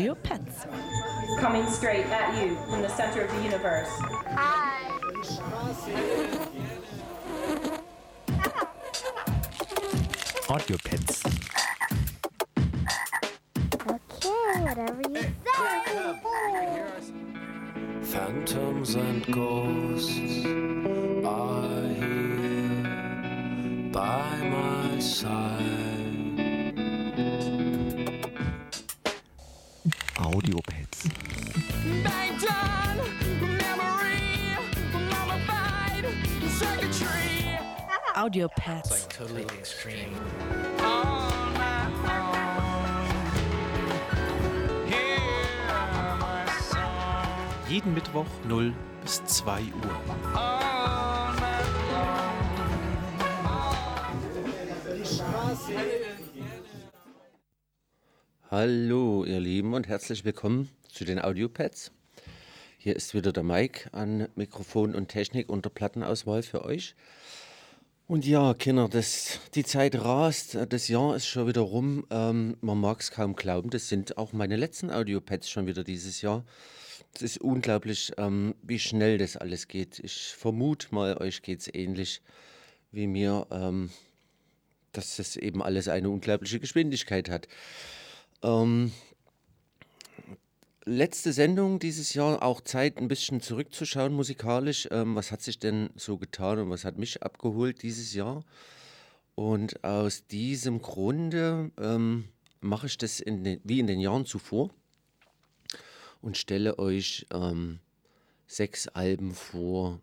Audio Pets. Coming straight at you from the center of the universe. Hi. Audio Pets. Okay, whatever you say. Phantoms and ghosts are here by my side. Audio Pets. Audio Pets. Totally extreme. Jeden Mittwoch 0 bis 2 Uhr. Hallo, ihr Lieben, und herzlich willkommen zu den Audiopads. Hier ist wieder der Mike an Mikrofon und Technik und der Plattenauswahl für euch. Und ja, Kinder, das, die Zeit rast, das Jahr ist schon wieder rum. Ähm, man mag es kaum glauben, das sind auch meine letzten Audiopads schon wieder dieses Jahr. Es ist unglaublich, ähm, wie schnell das alles geht. Ich vermute mal, euch geht es ähnlich wie mir, ähm, dass das eben alles eine unglaubliche Geschwindigkeit hat. Ähm, letzte Sendung dieses Jahr, auch Zeit, ein bisschen zurückzuschauen musikalisch. Ähm, was hat sich denn so getan und was hat mich abgeholt dieses Jahr? Und aus diesem Grunde ähm, mache ich das in den, wie in den Jahren zuvor und stelle euch ähm, sechs Alben vor,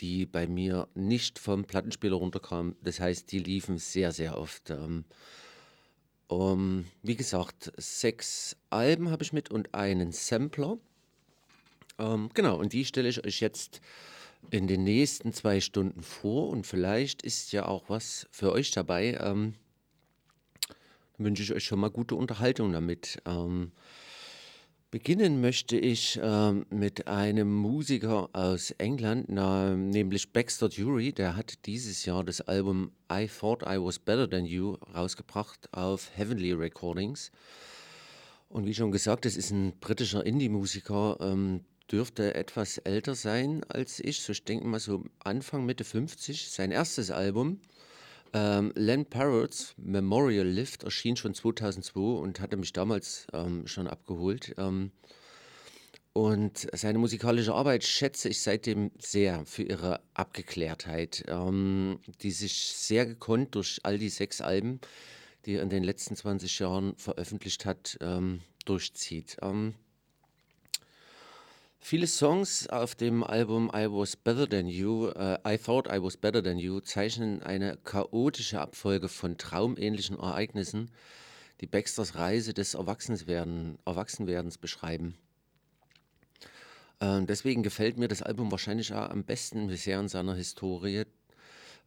die bei mir nicht vom Plattenspieler runterkamen. Das heißt, die liefen sehr, sehr oft. Um, wie gesagt, sechs Alben habe ich mit und einen Sampler. Ähm, genau, und die stelle ich euch jetzt in den nächsten zwei Stunden vor und vielleicht ist ja auch was für euch dabei. Ähm, wünsche ich euch schon mal gute Unterhaltung damit. Ähm, beginnen möchte ich ähm, mit einem Musiker aus England, na, nämlich Baxter Dury. Der hat dieses Jahr das Album I Thought I Was Better Than You rausgebracht auf Heavenly Recordings. Und wie schon gesagt, das ist ein britischer Indie-Musiker, ähm, dürfte etwas älter sein als ich, so ich denke mal so Anfang, Mitte 50. Sein erstes Album, ähm, Len Parrots Memorial Lift, erschien schon 2002 und hatte mich damals ähm, schon abgeholt. Ähm, und seine musikalische Arbeit schätze ich seitdem sehr für ihre Abgeklärtheit, ähm, die sich sehr gekonnt durch all die sechs Alben, die er in den letzten 20 Jahren veröffentlicht hat, ähm, durchzieht. Viele Songs auf dem Album I Was Better Than You, äh, I Thought I Was Better Than You, zeichnen eine chaotische Abfolge von traumähnlichen Ereignissen, die Baxters Reise des Erwachsenwerden, Erwachsenwerdens beschreiben. Ähm, deswegen gefällt mir das Album wahrscheinlich auch am besten bisher in seiner Historie,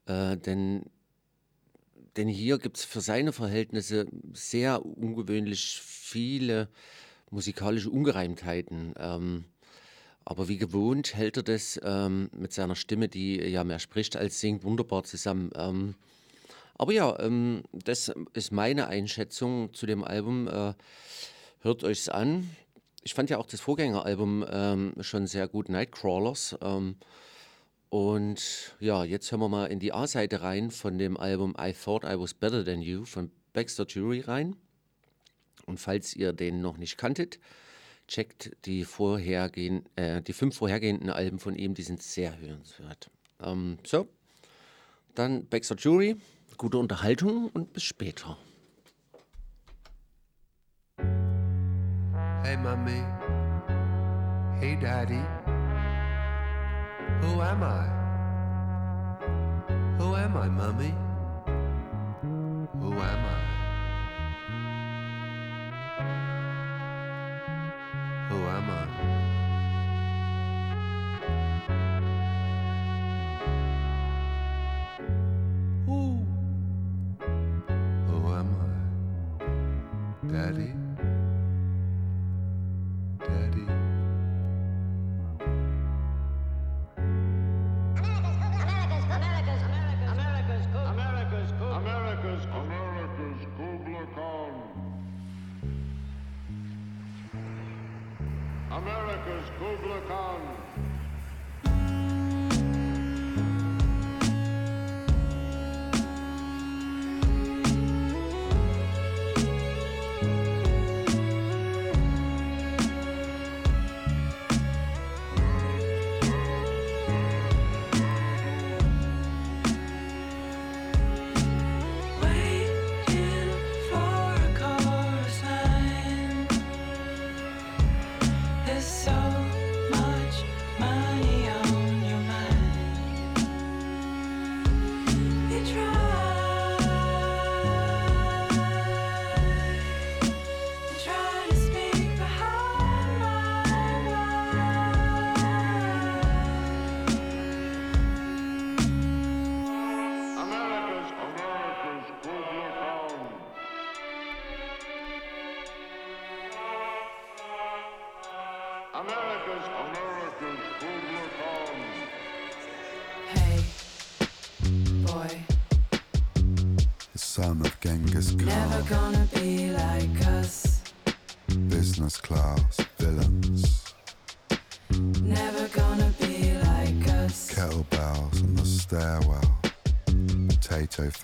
äh, denn, denn hier gibt es für seine Verhältnisse sehr ungewöhnlich viele musikalische Ungereimtheiten. Ähm, aber wie gewohnt hält er das ähm, mit seiner Stimme, die ja mehr spricht als singt, wunderbar zusammen. Ähm, aber ja, ähm, das ist meine Einschätzung zu dem Album. Äh, hört euch's an. Ich fand ja auch das Vorgängeralbum ähm, schon sehr gut, Nightcrawlers. Ähm, und ja, jetzt hören wir mal in die A-Seite rein von dem Album I Thought I Was Better Than You von Baxter Jury rein. Und falls ihr den noch nicht kanntet, checkt die, vorhergehen, äh, die fünf vorhergehenden Alben von ihm, die sind sehr hörenswert. Ähm, so, dann Baxter Jury, gute Unterhaltung und bis später. Hey, mummy. Hey, daddy. Who am I? Who am I, mummy? Who am I?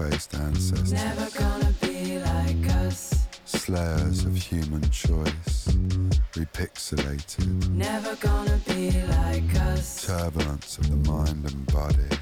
Faced ancestors, Never gonna be like us. slayers of human choice, repixelated, Never gonna be like us. turbulence of the mind and body,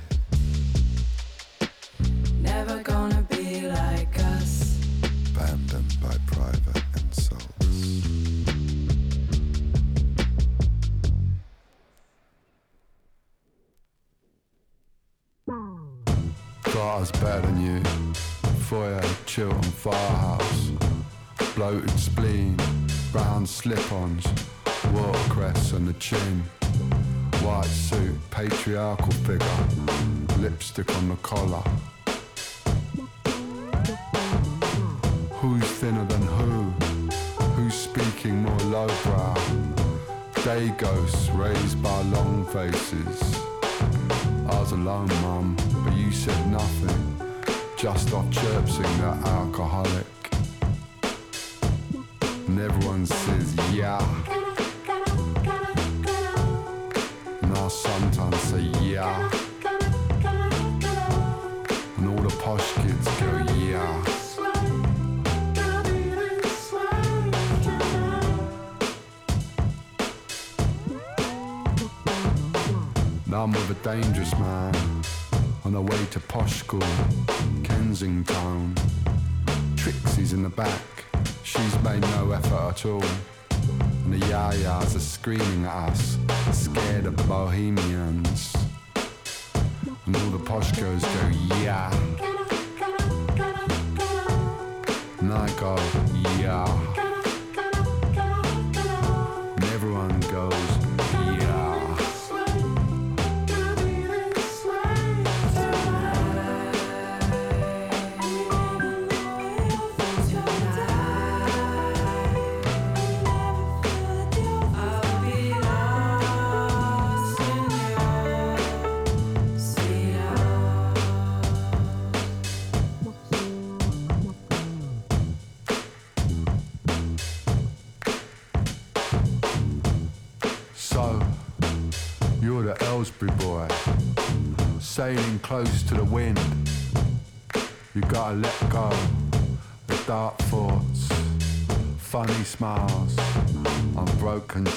alcoholic. And everyone says, yeah. And I sometimes say, yeah. And all the posh kids go, yeah. Now I'm with a dangerous man on the way to posh school, Kensington. Trixie's in the back, she's made no effort at all. And the yayas are screaming at us, scared of the bohemians. And all the posh girls go, yeah. And I go, yeah.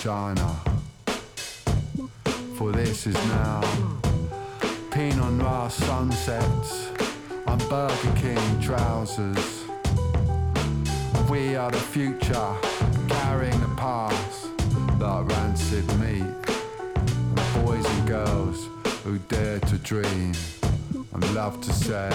China. For this is now Pinot Noir sunsets on Burger King trousers. We are the future, carrying the past like rancid meat. And the boys and girls who dare to dream and love to say,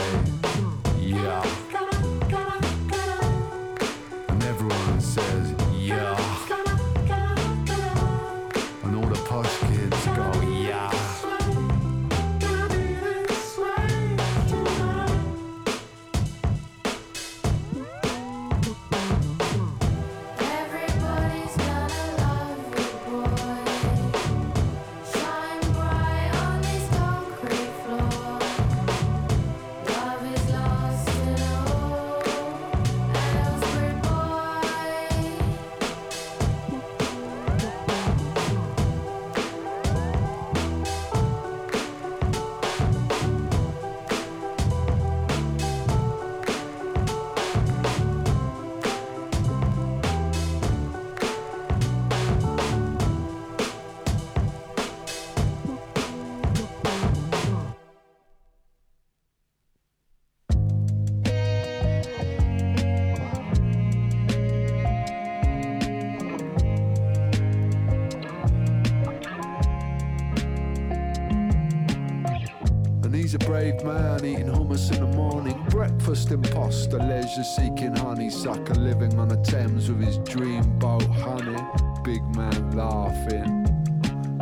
Breakfast imposter, leisure seeking honeysucker, living on the Thames with his dream boat, honey. Big man laughing.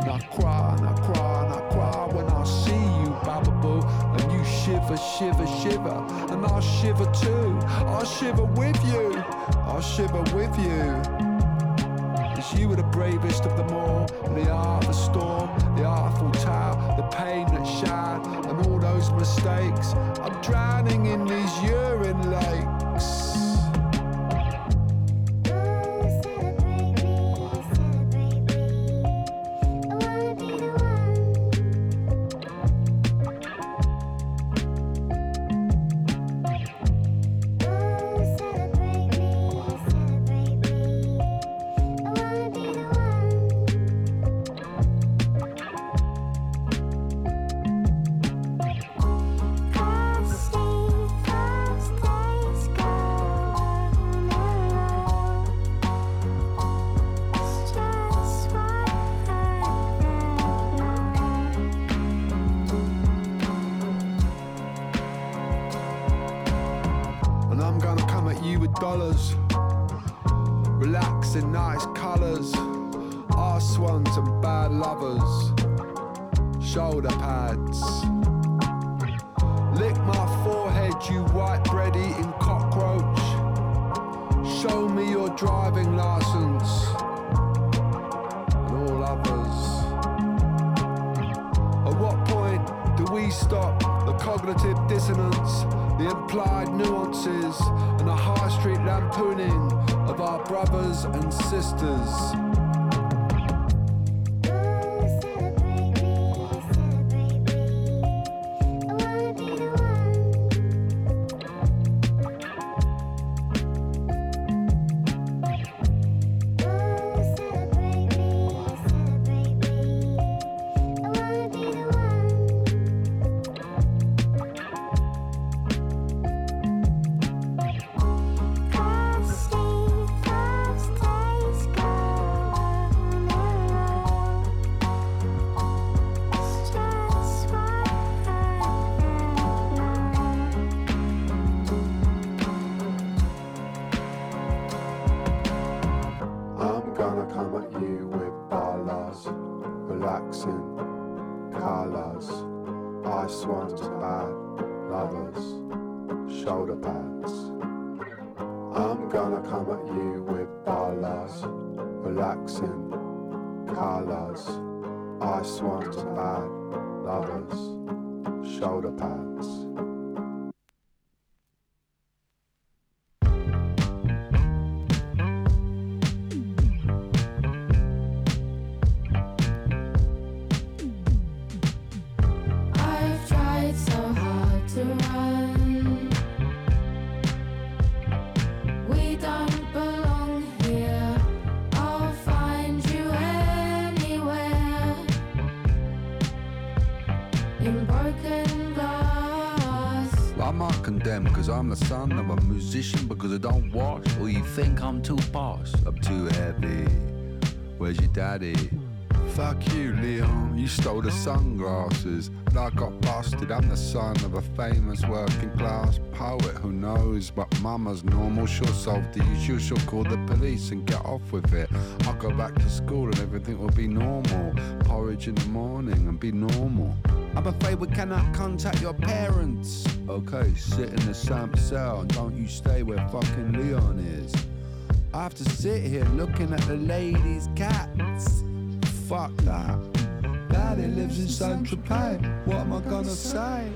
And I cry, and I cry, and I cry when I see you, Bababoo. And you shiver, shiver, shiver. And I'll shiver too. I'll shiver with you. I'll shiver with you. Cause you were the bravest of them all. Art of the storm, sisters? Because I'm the son of a musician because I don't wash. Or you think I'm too posh? I'm too heavy. Where's your daddy? Fuck you, Leon. You stole the sunglasses. And I got busted. I'm the son of a famous working class poet who knows but mama's normal. She'll solve the issue. She'll call the police and get off with it. I'll go back to school and everything will be normal. Porridge in the morning and be normal. I'm afraid we cannot contact your parents. Okay, sit in the same cell and don't you stay where fucking Leon is. I have to sit here looking at the ladies' cats. Fuck that. Daddy lives in Saint Tropez. What am I gonna say?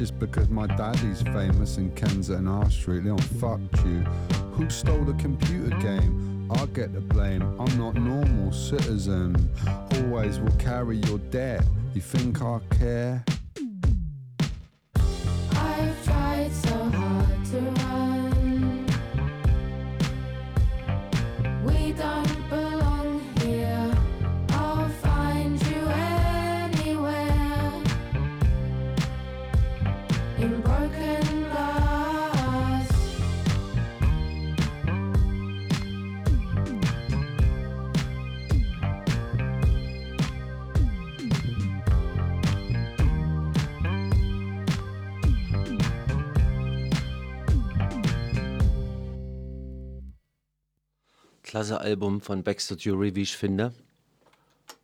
Just because my daddy's famous in Kensington R Street. Leon, fuck you. Who stole the computer game? I get the blame. I'm not normal citizen. Always will carry your debt. You think I care? Klasse Album von Baxter Jury, wie ich finde.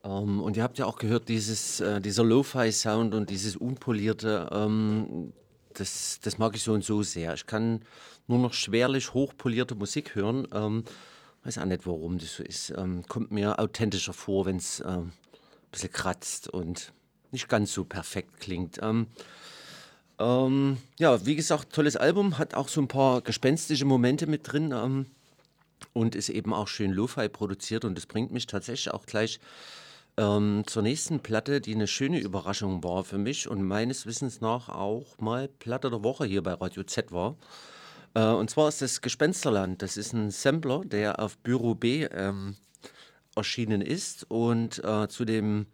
Ähm, und ihr habt ja auch gehört, dieses, äh, dieser Lo-Fi-Sound und dieses unpolierte, ähm, das, das mag ich so und so sehr. Ich kann nur noch schwerlich hochpolierte Musik hören. Ähm, weiß auch nicht, warum das so ist. Ähm, kommt mir authentischer vor, wenn es ähm, ein bisschen kratzt und nicht ganz so perfekt klingt. Ähm, ähm, ja, wie gesagt, tolles Album, hat auch so ein paar gespenstische Momente mit drin. Und ist eben auch schön Lo-Fi produziert und das bringt mich tatsächlich auch gleich ähm, zur nächsten Platte, die eine schöne Überraschung war für mich und meines Wissens nach auch mal Platte der Woche hier bei Radio Z war. Äh, und zwar ist das Gespensterland. Das ist ein Sampler, der auf Büro B ähm, erschienen ist und äh, zu dem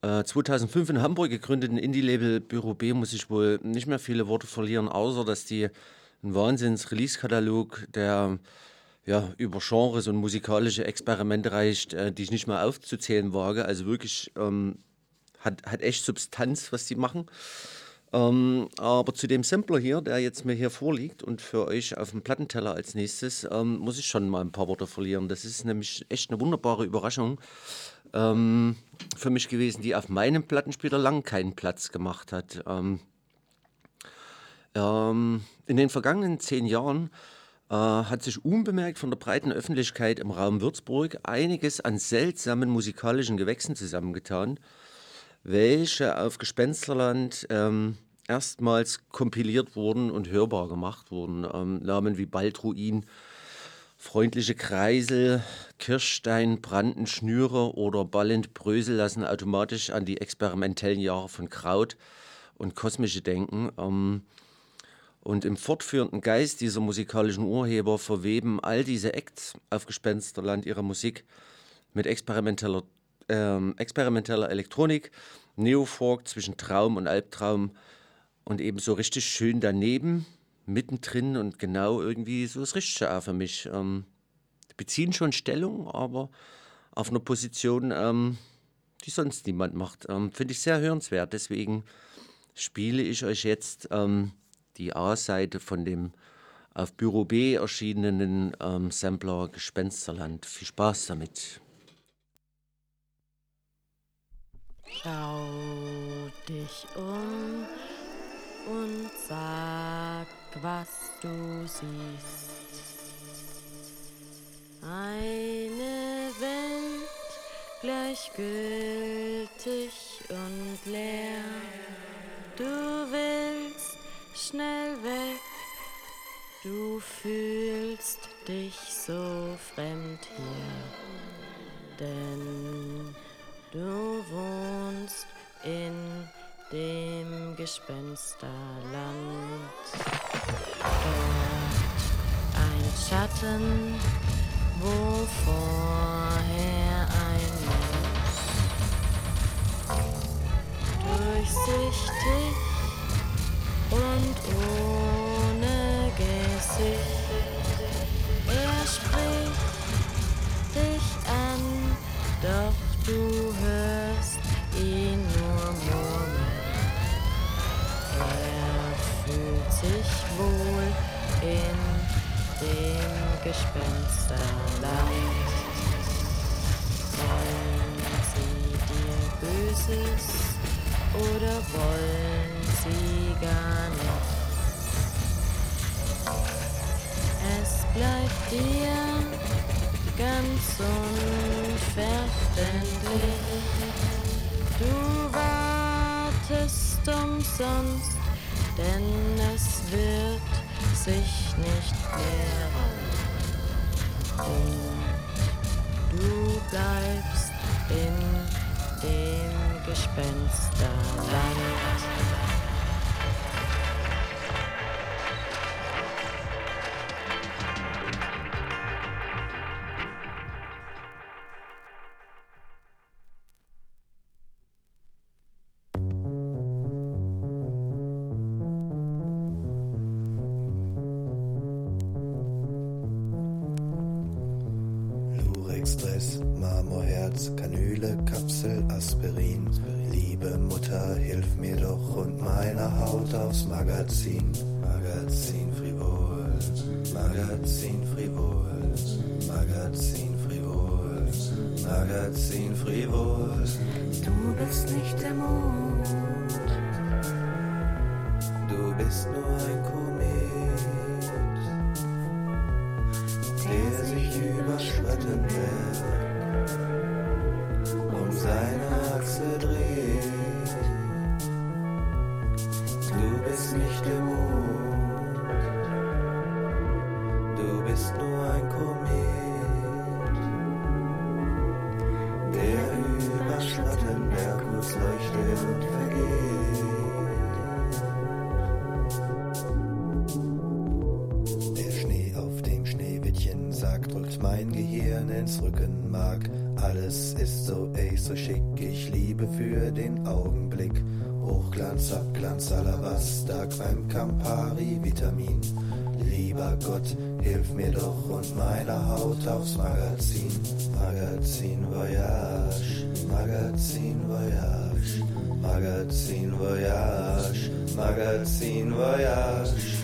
äh, 2005 in Hamburg gegründeten Indie-Label Büro B muss ich wohl nicht mehr viele Worte verlieren, außer dass die einen Wahnsinns-Release-Katalog, der ja, über Genres und musikalische Experimente reicht, äh, die ich nicht mal aufzuzählen wage. Also wirklich ähm, hat, hat echt Substanz, was die machen. Ähm, aber zu dem Sampler hier, der jetzt mir hier vorliegt und für euch auf dem Plattenteller als nächstes, ähm, muss ich schon mal ein paar Worte verlieren. Das ist nämlich echt eine wunderbare Überraschung ähm, für mich gewesen, die auf meinem Plattenspieler lang keinen Platz gemacht hat. Ähm, ähm, in den vergangenen zehn Jahren hat sich unbemerkt von der breiten Öffentlichkeit im Raum Würzburg einiges an seltsamen musikalischen Gewächsen zusammengetan, welche auf Gespensterland ähm, erstmals kompiliert wurden und hörbar gemacht wurden. Ähm, Namen wie Baldruin, Freundliche Kreisel, Kirschstein, Brandenschnüre oder Ballend Brösel lassen automatisch an die experimentellen Jahre von Kraut und kosmische denken. Ähm, und im fortführenden Geist dieser musikalischen Urheber verweben all diese Acts auf Gespensterland ihre Musik mit experimenteller, ähm, experimenteller Elektronik, Neofolk zwischen Traum und Albtraum und eben so richtig schön daneben, mittendrin und genau irgendwie so das Richtige auch für mich. Ähm, beziehen schon Stellung, aber auf einer Position, ähm, die sonst niemand macht. Ähm, Finde ich sehr hörenswert. Deswegen spiele ich euch jetzt ähm, die A-Seite von dem auf Büro B erschienenen ähm, Sampler Gespensterland. Viel Spaß damit. Schau dich um und sag, was du siehst. Eine Welt gleichgültig und leer. Du willst schnell weg, du fühlst dich so fremd hier, denn du wohnst in dem Gespensterland. Dort ein Schatten, wo vorher ein Mensch durchsichtig und ohne Gesicht. Er spricht dich an, doch du hörst ihn nur murmeln. Er fühlt sich wohl in dem Gespensterland. Wollen sie dir Böses oder wollen sie gar nicht? Es bleibt dir ganz unverständlich. Du wartest umsonst, denn es wird sich nicht klären. Und du bleibst in dem Gespensterland. meiner Haut aufs Magazin, Magazin Voyage, Magazin Voyage, Magazin Voyage, Magazin Voyage.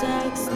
Du sagst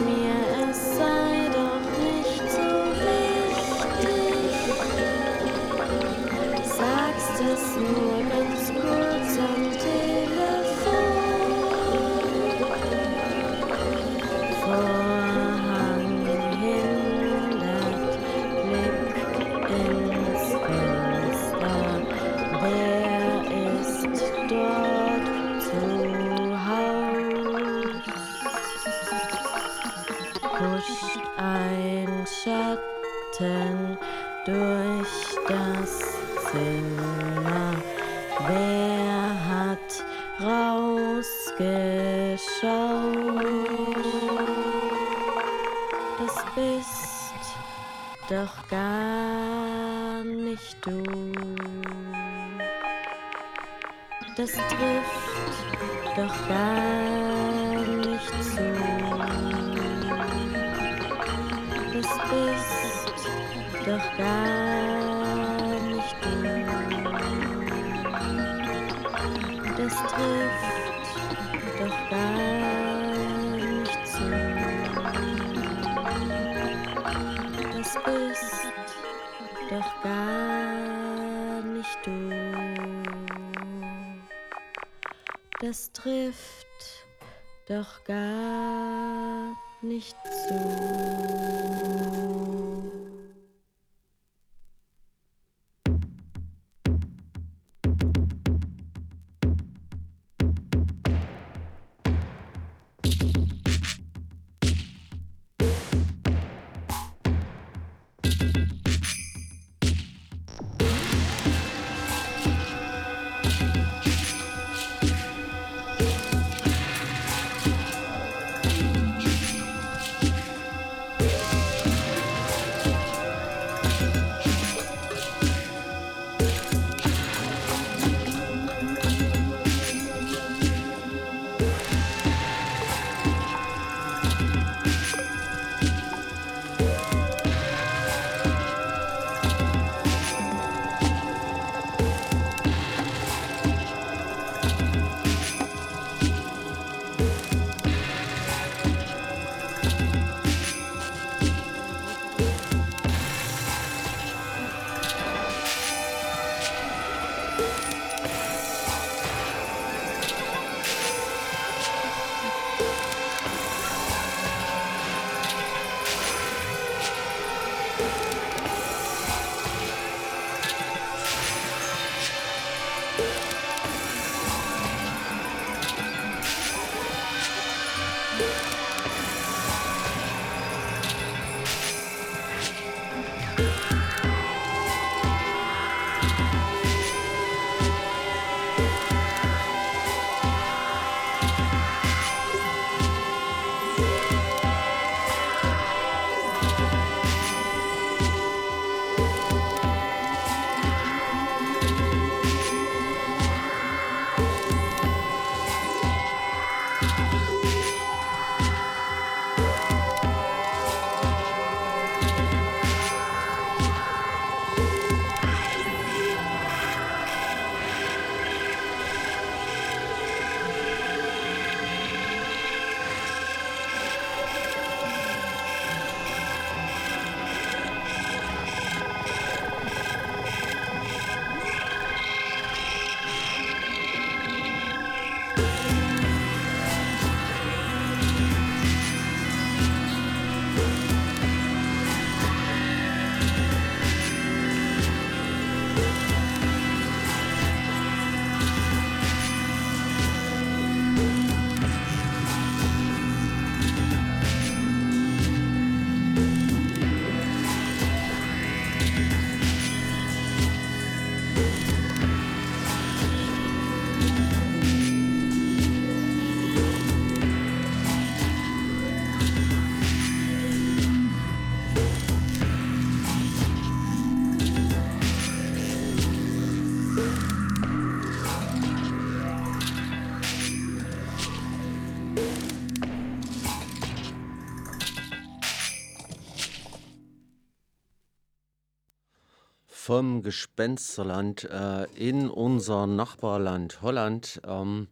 vom Gespensterland äh, in unser Nachbarland Holland. Ähm,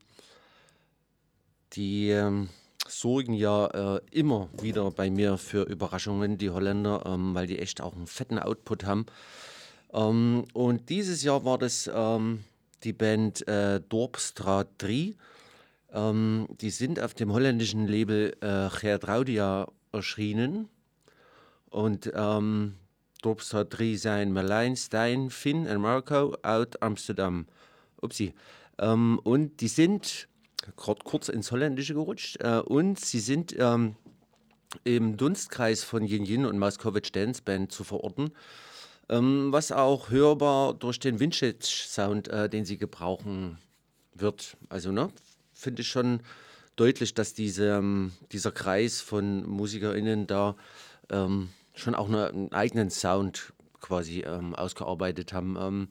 die ähm, sorgen ja äh, immer wieder bei mir für Überraschungen, die Holländer, ähm, weil die echt auch einen fetten Output haben. Ähm, und dieses Jahr war das ähm, die Band äh, Dorpstraat 3. Ähm, die sind auf dem holländischen Label äh, Gertraudia erschienen. Und ähm, Dorpstraat 3 zijn Merlijn, Stein, Finn und Marco aus Amsterdam. Upsi. Ähm, und die sind gerade kurz ins Holländische gerutscht äh, und sie sind ähm, im Dunstkreis von Yin Yin und Moskowitz Dance Band zu verorten ähm, was auch hörbar durch den Vintage-Sound, äh, den sie gebrauchen wird. Also, ne, finde ich schon deutlich, dass diese, ähm, dieser Kreis von MusikerInnen da ähm, schon auch eine, einen eigenen Sound quasi ähm, ausgearbeitet haben. Ähm,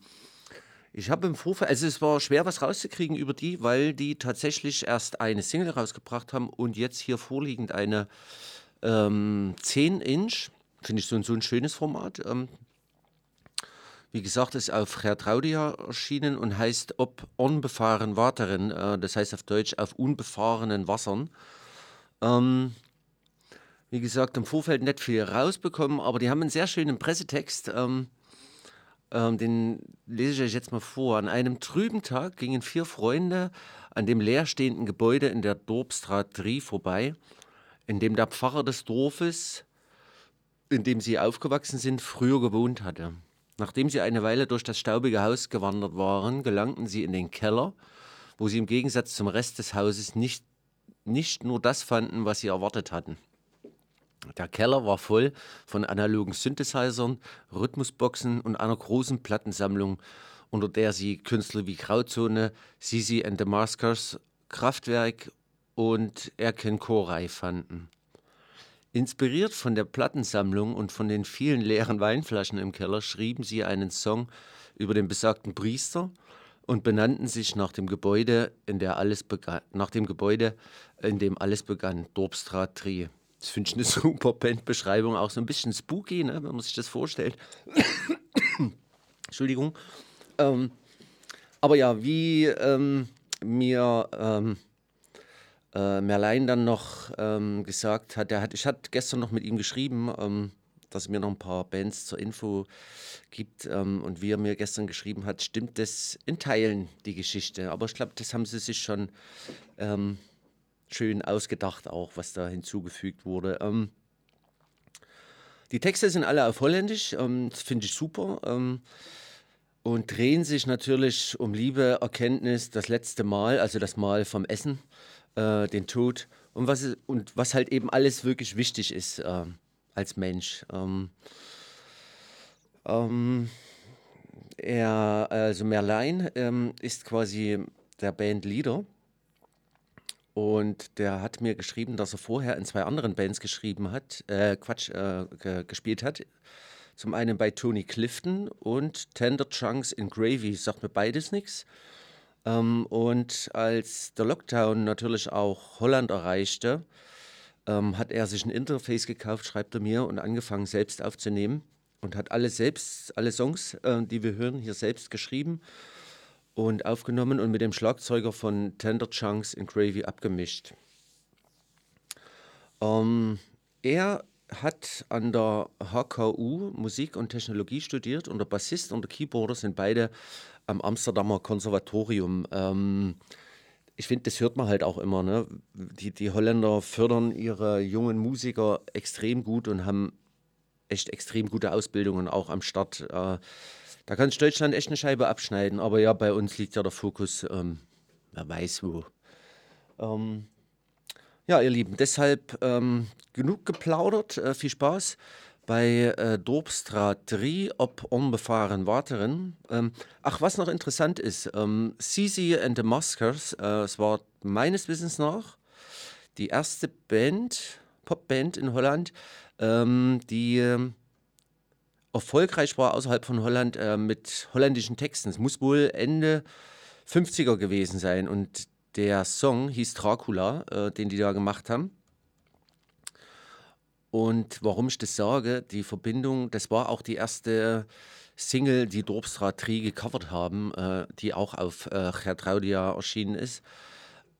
ich habe im Vorfeld, also es war schwer, was rauszukriegen über die, weil die tatsächlich erst eine Single rausgebracht haben und jetzt hier vorliegend eine ähm, 10-Inch. Finde ich so, so ein schönes Format. Ähm, wie gesagt, ist auf Gertraudia erschienen und heißt Ob unbefahren Wateren, äh, das heißt auf Deutsch auf unbefahrenen Wassern. Ähm, wie gesagt, im Vorfeld nicht viel rausbekommen, aber die haben einen sehr schönen Pressetext. Ähm, ähm, den lese ich euch jetzt mal vor. An einem trüben Tag gingen vier Freunde an dem leerstehenden Gebäude in der Dorpstraat 3 vorbei, in dem der Pfarrer des Dorfes, in dem sie aufgewachsen sind, früher gewohnt hatte. Nachdem sie eine Weile durch das staubige Haus gewandert waren, gelangten sie in den Keller, wo sie im Gegensatz zum Rest des Hauses nicht, nicht nur das fanden, was sie erwartet hatten. Der Keller war voll von analogen Synthesizern, Rhythmusboxen und einer großen Plattensammlung, unter der sie Künstler wie Grauzone, Sisi and the Maskers, Kraftwerk und Erken Koray fanden. Inspiriert von der Plattensammlung und von den vielen leeren Weinflaschen im Keller schrieben sie einen Song über den besagten Priester und benannten sich nach dem Gebäude, in der alles nach dem Gebäude, in dem alles begann, Dorpstraat 3. Das finde ich eine super Bandbeschreibung, auch so ein bisschen spooky, ne, wenn man sich das vorstellt. Entschuldigung. Ähm, aber ja, wie ähm, mir ähm, äh, Merlein dann noch ähm, gesagt hat, hat, ich hatte gestern noch mit ihm geschrieben, ähm, dass er mir noch ein paar Bands zur Info gibt. Ähm, und wie er mir gestern geschrieben hat, stimmt das in Teilen die Geschichte. Aber ich glaube, das haben sie sich schon schön ausgedacht, auch was da hinzugefügt wurde. Ähm, die Texte sind alle auf Holländisch, ähm, das finde ich super und drehen sich natürlich um Liebe, Erkenntnis, das letzte Mal, also das Mal vom Essen äh, den Tod und was, und was halt eben alles wirklich wichtig ist äh, als Mensch. Ähm, ähm, er, also Merlein ähm, ist quasi der Bandleader und der hat mir geschrieben, dass er vorher in zwei anderen Bands geschrieben hat, äh, Quatsch, äh, gespielt hat. Zum einen bei Tony Clifton und Tender Chunks in Gravy, sagt mir beides nichts. Ähm, und als der Lockdown natürlich auch Holland erreichte, ähm, hat er sich ein Interface gekauft, schreibt er mir, und angefangen selbst aufzunehmen und hat alle selbst, alle Songs, äh, die wir hören, hier selbst geschrieben und aufgenommen und mit dem Schlagzeuger von Tender Chunks in Gravy abgemischt. Ähm, er hat an der HKU Musik und Technologie studiert und der Bassist und der Keyboarder sind beide am Amsterdamer Konservatorium. Ähm, ich finde, das hört man halt auch immer. Ne? Die, die Holländer fördern ihre jungen Musiker extrem gut und haben echt extrem gute Ausbildungen auch am Start. Äh, da kann Deutschland echt eine Scheibe abschneiden, aber ja, bei uns liegt ja der Fokus, ähm, wer weiß wo. Ähm, ja, ihr Lieben, deshalb ähm, genug geplaudert, äh, viel Spaß bei äh, Dorpstra 3 ob unbefahren Wateren. Ähm, ach, was noch interessant ist, ähm, Sisi and the Maskers, äh, es war meines Wissens nach die erste Band, Popband in Holland, ähm, die äh, erfolgreich war außerhalb von Holland äh, mit holländischen Texten. Es muss wohl Ende 50er gewesen sein und der Song hieß Dracula, äh, den die da gemacht haben. Und warum ich das sage, die Verbindung, das war auch die erste Single, die Dorpstra Tri gecovert haben, äh, die auch auf äh, Gertraudia erschienen ist.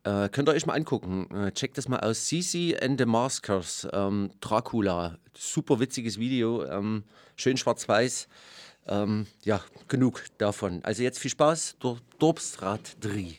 Äh, könnt ihr euch mal angucken. Äh, checkt das mal aus. Sisi and the Maskers, ähm, Dracula. Super witziges Video. Ähm, schön schwarz-weiß. Ähm, ja, genug davon. Also jetzt viel Spaß. Dorpsrad 3.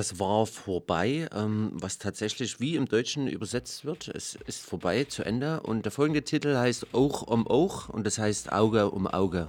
Das war vorbei, ähm, was tatsächlich wie im Deutschen übersetzt wird. Es ist vorbei, zu Ende. Und der folgende Titel heißt Auch um Auch und das heißt Auge um Auge.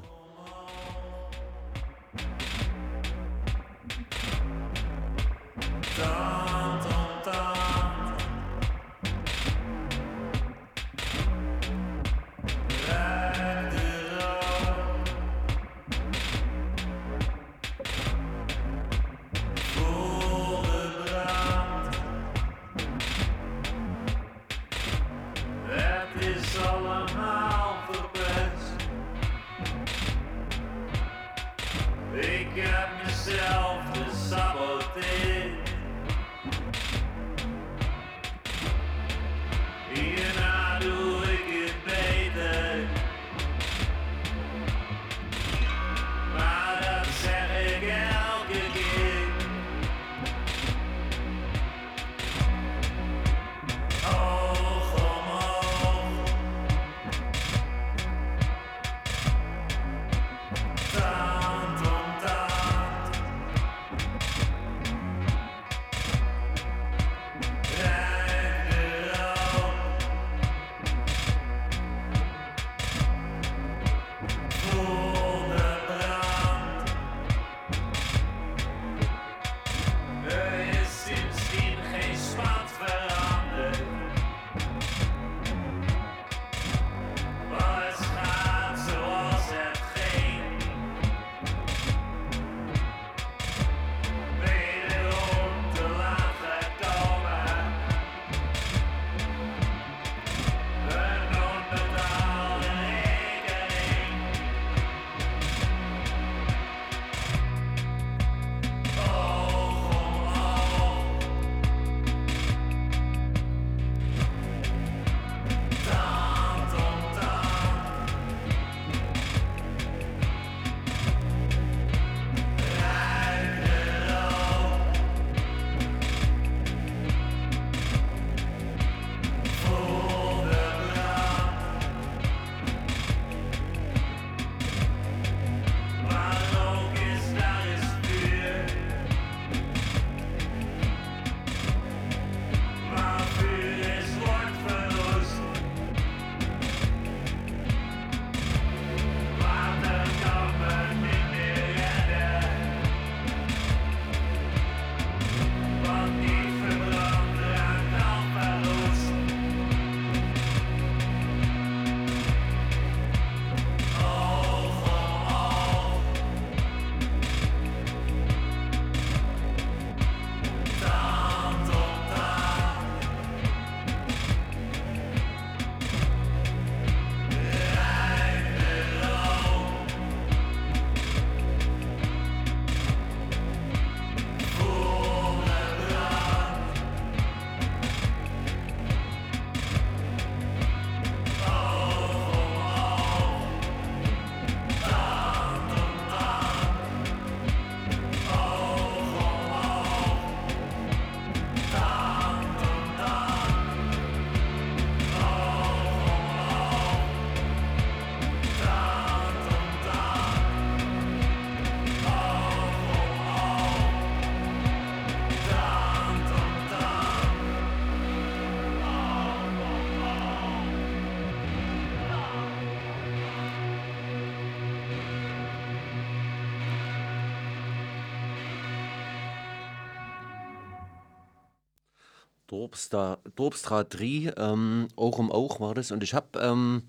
Dorpstra 3, ähm, Auch um Auch war das. Und ich habe ähm,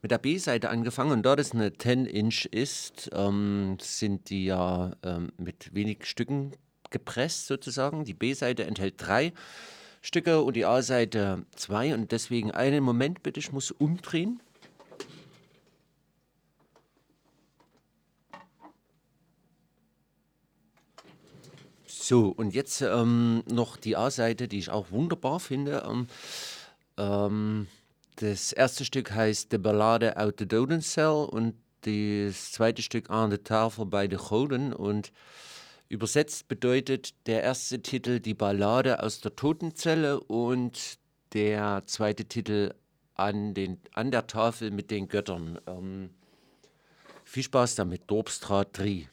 mit der B-Seite angefangen. Und da das eine 10-Inch ist, ähm, sind die ja ähm, mit wenig Stücken gepresst sozusagen. Die B-Seite enthält drei Stücke und die A-Seite zwei. Und deswegen einen Moment bitte, ich muss umdrehen. So, und jetzt ähm, noch die A-Seite, die ich auch wunderbar finde. Ähm, ähm, das erste Stück heißt De Ballade out the Dodencel und das zweite Stück An de Tafel bei de Goden. Und übersetzt bedeutet der erste Titel Die Ballade aus der Totenzelle und der zweite Titel An, den, an der Tafel mit den Göttern. Ähm, viel Spaß damit, Dorpstra 3.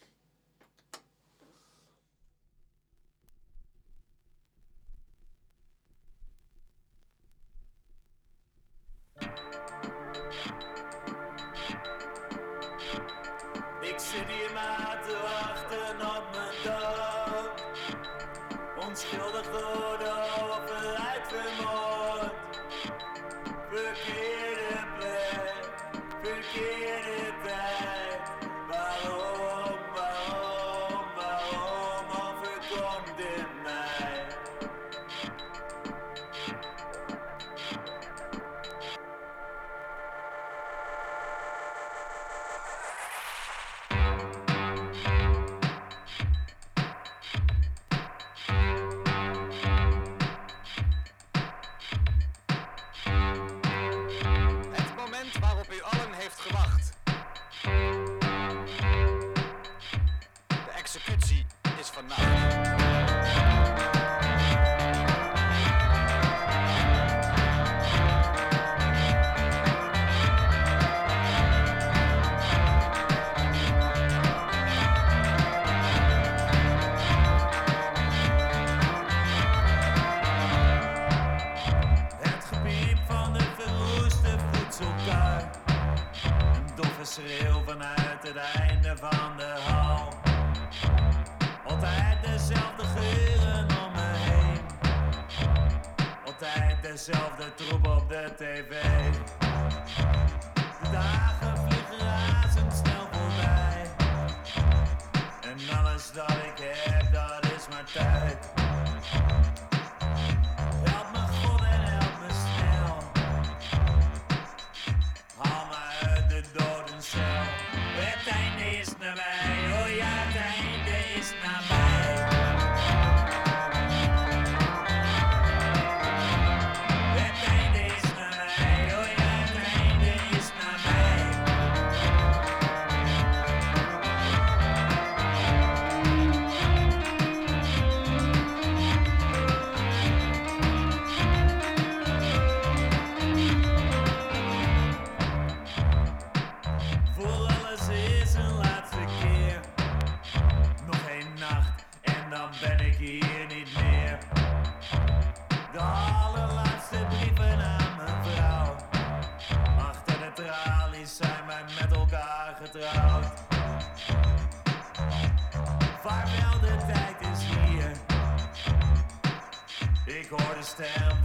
down.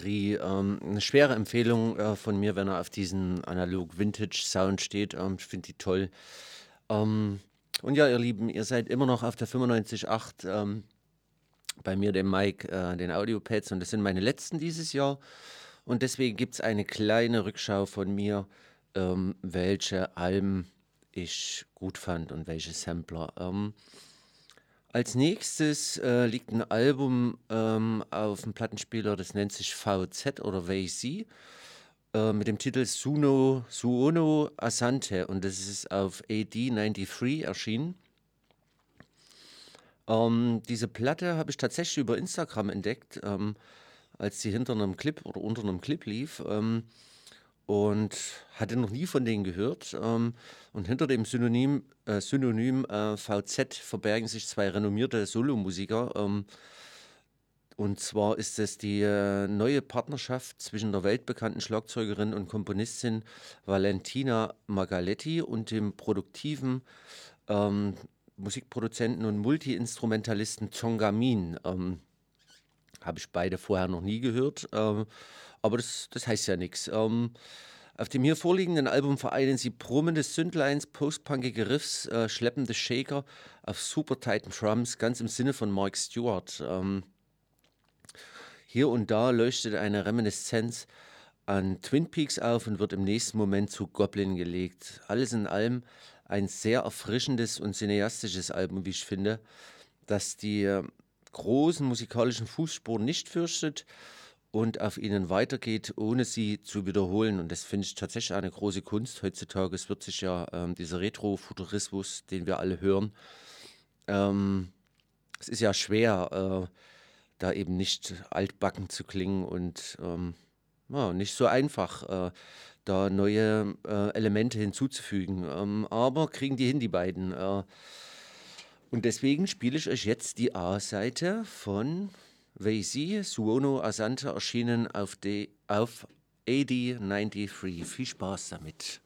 3. Ähm, eine schwere Empfehlung äh, von mir, wenn er auf diesen analog Vintage Sound steht. Ähm, ich finde die toll. Ähm, und ja, ihr Lieben, ihr seid immer noch auf der 95.8 ähm, bei mir, dem Mike, äh, den Audiopads. Und das sind meine letzten dieses Jahr. Und deswegen gibt es eine kleine Rückschau von mir, ähm, welche Alben ich gut fand und welche Sampler. Ähm, als nächstes äh, liegt ein Album ähm, auf dem Plattenspieler, das nennt sich VZ oder VZ, äh, mit dem Titel Suno, Suono Asante und das ist auf AD93 erschienen. Ähm, diese Platte habe ich tatsächlich über Instagram entdeckt, ähm, als sie hinter einem Clip oder unter einem Clip lief. Ähm, und hatte noch nie von denen gehört. Und hinter dem Synonym, äh, Synonym äh, VZ verbergen sich zwei renommierte Solomusiker. Ähm, und zwar ist es die äh, neue Partnerschaft zwischen der weltbekannten Schlagzeugerin und Komponistin Valentina Magaletti und dem produktiven ähm, Musikproduzenten und Multiinstrumentalisten Tongamin. Ähm, Habe ich beide vorher noch nie gehört, ähm, aber das, das heißt ja nichts. Ähm, auf dem hier vorliegenden Album vereinen sie brummende Syntlines, postpunkige Riffs, äh, schleppende Shaker auf super tighten Drums, ganz im Sinne von Mark Stewart. Ähm, hier und da leuchtet eine Reminiszenz an Twin Peaks auf und wird im nächsten Moment zu Goblin gelegt. Alles in allem ein sehr erfrischendes und cineastisches Album, wie ich finde, das die äh, großen musikalischen Fußspuren nicht fürchtet und auf ihnen weitergeht, ohne sie zu wiederholen. Und das finde ich tatsächlich eine große Kunst. Heutzutage es wird sich ja ähm, dieser Retro-Futurismus, den wir alle hören, ähm, es ist ja schwer, äh, da eben nicht altbacken zu klingen und ähm, ja, nicht so einfach, äh, da neue äh, Elemente hinzuzufügen. Ähm, aber kriegen die hin, die beiden. Äh, und deswegen spiele ich euch jetzt die A-Seite von Vazy, Suono Asante, erschienen auf, die, auf AD93. Viel Spaß damit.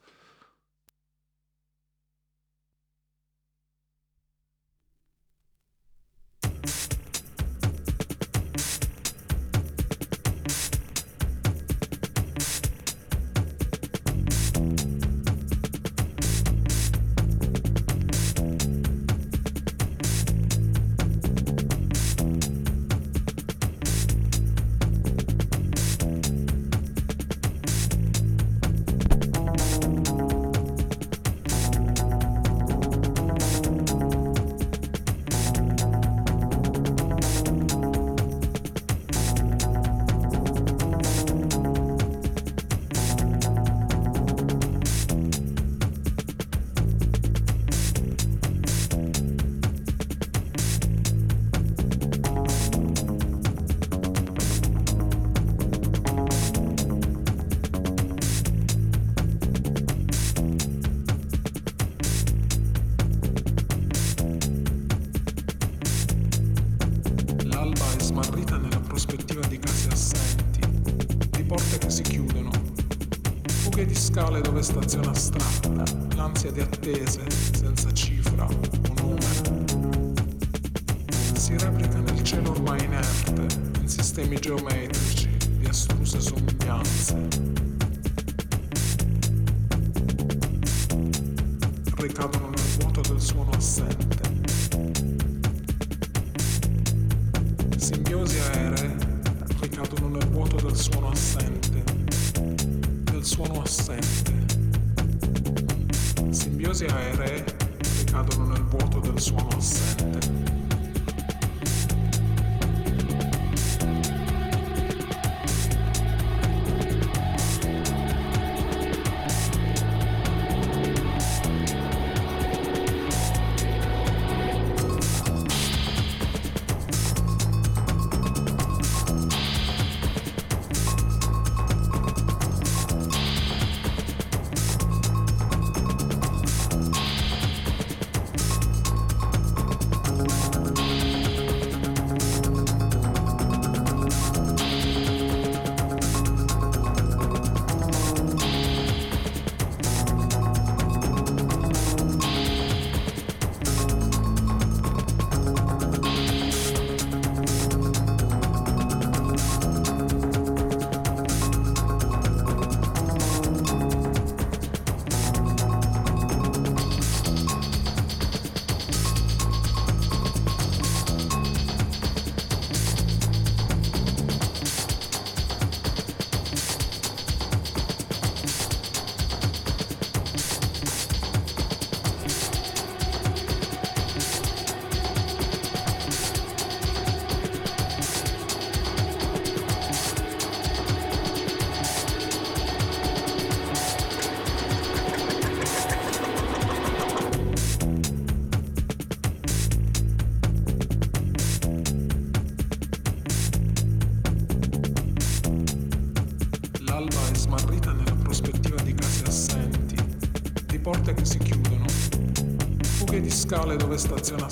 Scale dove staziona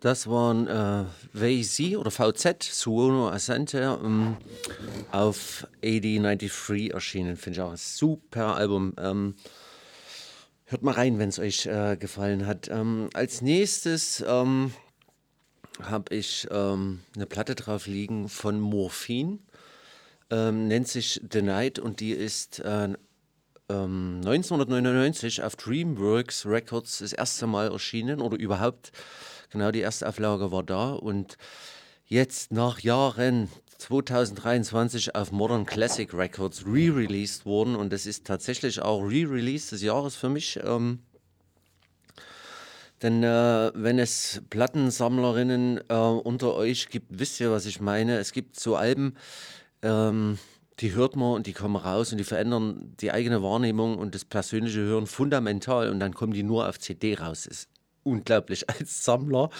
Das waren äh, VZ oder VZ, Suono Ascente, ähm, auf AD93 erschienen. Finde ich auch ein super Album. Ähm, hört mal rein, wenn es euch äh, gefallen hat. Ähm, als nächstes ähm, habe ich ähm, eine Platte drauf liegen von Morphin. Ähm, nennt sich The Night und die ist äh, 1999 auf DreamWorks Records das erste Mal erschienen oder überhaupt Genau, die erste Auflage war da und jetzt nach Jahren 2023 auf Modern Classic Records re-released worden und das ist tatsächlich auch re-release des Jahres für mich. Ähm, denn äh, wenn es Plattensammlerinnen äh, unter euch gibt, wisst ihr, was ich meine. Es gibt so Alben, ähm, die hört man und die kommen raus und die verändern die eigene Wahrnehmung und das persönliche Hören fundamental und dann kommen die nur auf CD raus. Das unglaublich als Sammler.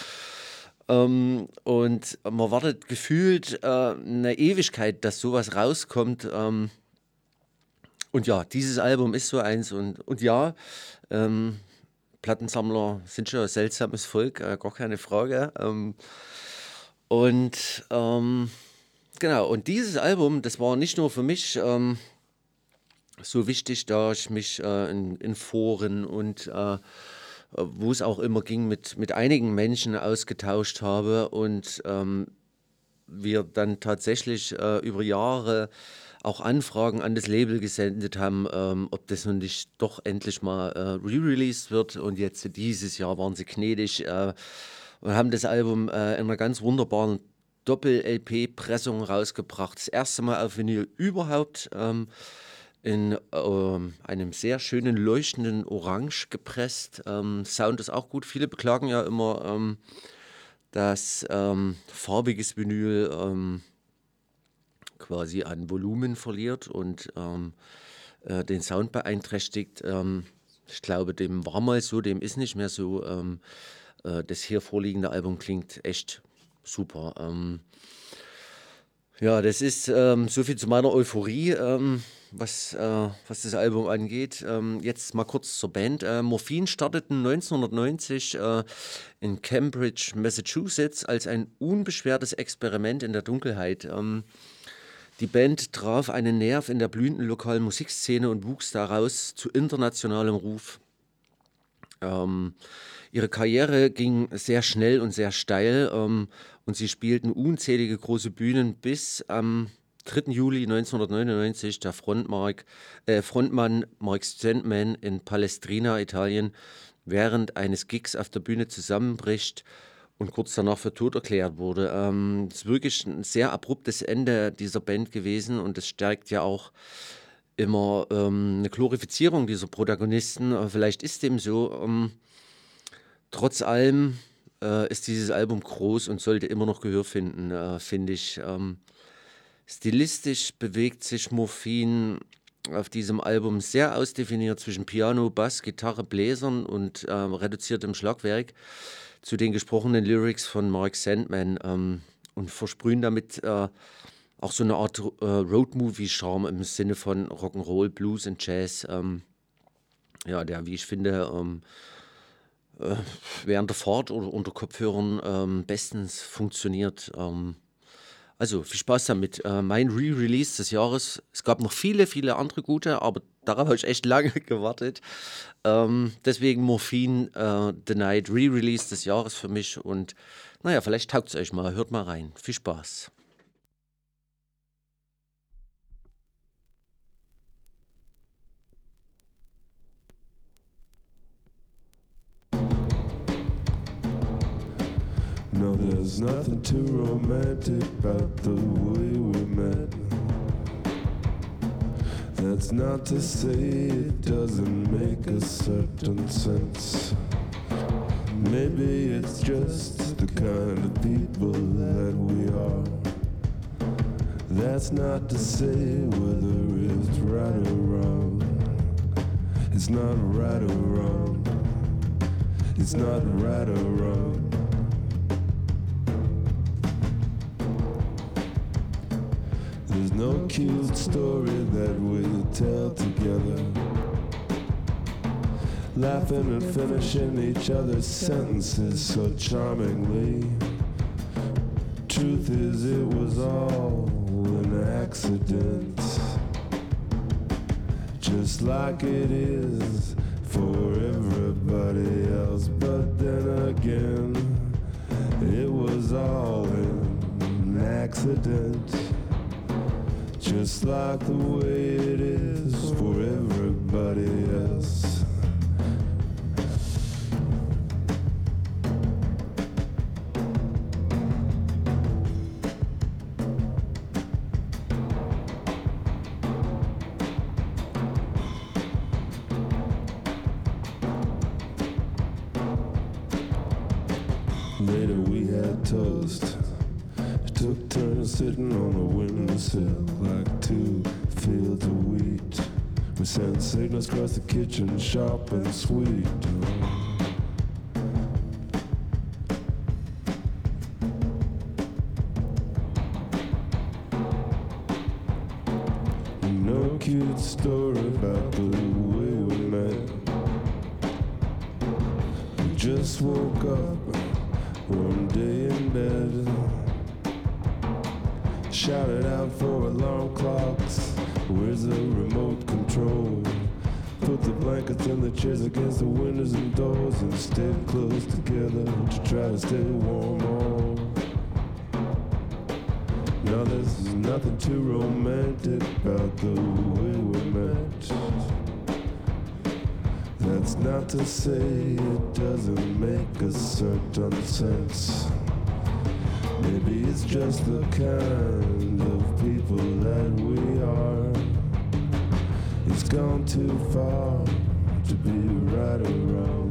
Ähm, und man wartet gefühlt äh, eine Ewigkeit, dass sowas rauskommt. Ähm, und ja, dieses Album ist so eins. Und, und ja, ähm, Plattensammler sind schon ein seltsames Volk, äh, gar keine Frage. Ähm, und ähm, genau, und dieses Album, das war nicht nur für mich ähm, so wichtig, da ich mich äh, in, in, Foren und äh, wo es auch immer ging, mit, mit einigen Menschen ausgetauscht habe und ähm, wir dann tatsächlich äh, über Jahre auch Anfragen an das Label gesendet haben, ähm, ob das nun nicht doch endlich mal äh, re-released wird. Und jetzt dieses Jahr waren sie gnädig äh, und haben das Album äh, in einer ganz wunderbaren Doppel-LP-Pressung rausgebracht. Das erste Mal auf Vinyl überhaupt. Ähm, in ähm, einem sehr schönen leuchtenden Orange gepresst. Ähm, Sound ist auch gut. Viele beklagen ja immer, ähm, dass ähm, farbiges Vinyl ähm, quasi an Volumen verliert und ähm, äh, den Sound beeinträchtigt. ich glaube, dem war mal so, dem ist nicht mehr so. Äh, das hier vorliegende Album klingt echt super. ja, das ist so viel zu meiner Euphorie was, äh, was das Album angeht. Ähm, jetzt mal kurz zur Band. Äh, Morphin starteten 1990 äh, in Cambridge, Massachusetts, als ein unbeschwertes Experiment in der Dunkelheit. Ähm, die Band traf einen Nerv in der blühenden lokalen Musikszene und wuchs daraus zu internationalem Ruf. Ähm, ihre Karriere ging sehr schnell und sehr steil ähm, und sie spielten unzählige große Bühnen bis am 3. Juli 1999 der äh, Frontmann Mark Sandman in Palestrina, Italien, während eines Gigs auf der Bühne zusammenbricht und kurz danach für tot erklärt wurde. Ähm, es ist wirklich ein sehr abruptes Ende dieser Band gewesen und es stärkt ja auch immer ähm, eine Glorifizierung dieser Protagonisten. Vielleicht ist dem so. Ähm, trotz allem äh, ist dieses Album groß und sollte immer noch Gehör finden, äh, finde ich. Ähm, Stilistisch bewegt sich Morphin auf diesem Album sehr ausdefiniert zwischen Piano, Bass, Gitarre, Bläsern und äh, reduziertem Schlagwerk zu den gesprochenen Lyrics von Mark Sandman ähm, und versprühen damit äh, auch so eine Art äh, Roadmovie-Charme im Sinne von Rock'n'Roll, Blues und Jazz. Ähm, ja, der, wie ich finde, ähm, äh, während der Fahrt oder unter Kopfhörern ähm, bestens funktioniert. Also viel Spaß damit. Äh, mein Re-Release des Jahres. Es gab noch viele, viele andere gute, aber darauf habe ich echt lange gewartet. Ähm, deswegen Morphin äh, The Night Re-Release des Jahres für mich. Und naja, vielleicht taugt es euch mal. Hört mal rein. Viel Spaß. No, there's nothing too romantic about the way we met. That's not to say it doesn't make a certain sense. Maybe it's just the kind of people that we are. That's not to say whether it's right or wrong. It's not right or wrong. It's not right or wrong. There's no cute story that we tell together. laughing and finishing each other's sentences so charmingly. Truth is, it was all an accident, just like it is for everybody else. But then again, it was all an accident, just like the way it is for everybody else. Sharp and sweet. No cute story about the way we met. We just woke up one day in bed. Shouted out for alarm clocks. Where's the remote control? Put the blankets and the chairs against the windows and doors and stayed close together to try to stay warm. Oh. Now there's nothing too romantic about the way we met. That's not to say it doesn't make a certain sense. Maybe it's just the kind of people that we are. Gone too far to be right or wrong.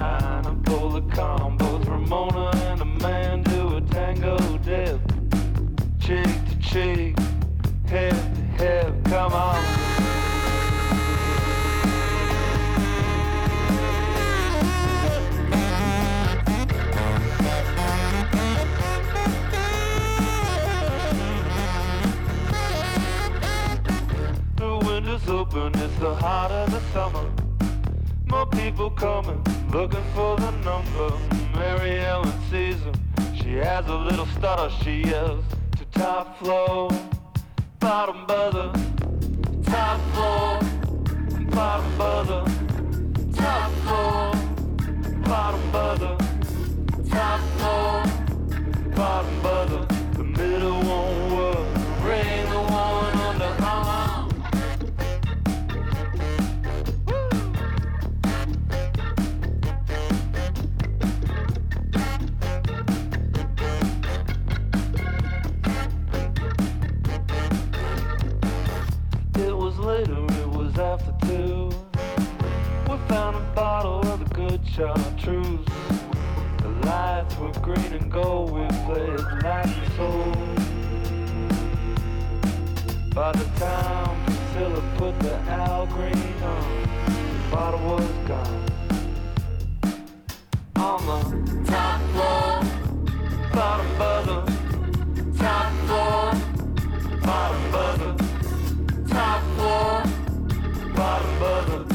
And pull the Ramona and a tango dip. Cheek to cheek, hip to hip, come on. open, it's the heart of the summer. People coming, looking for the number. Mary Ellen sees him. She has a little stutter, she yells to top floor, bottom buzzer, top floor, bottom buzzer, top floor, bottom buzzer, top floor, bottom buzzer. The middle won't work. Ring the one under, bottle of the good chartreuse. The lights were green and gold, we played like soul. By the time Priscilla put the Al Green on, the bottle was gone. On the top floor, bottom buzzer, top floor, bottom buzzer. Top floor, bottom buzzer,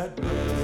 got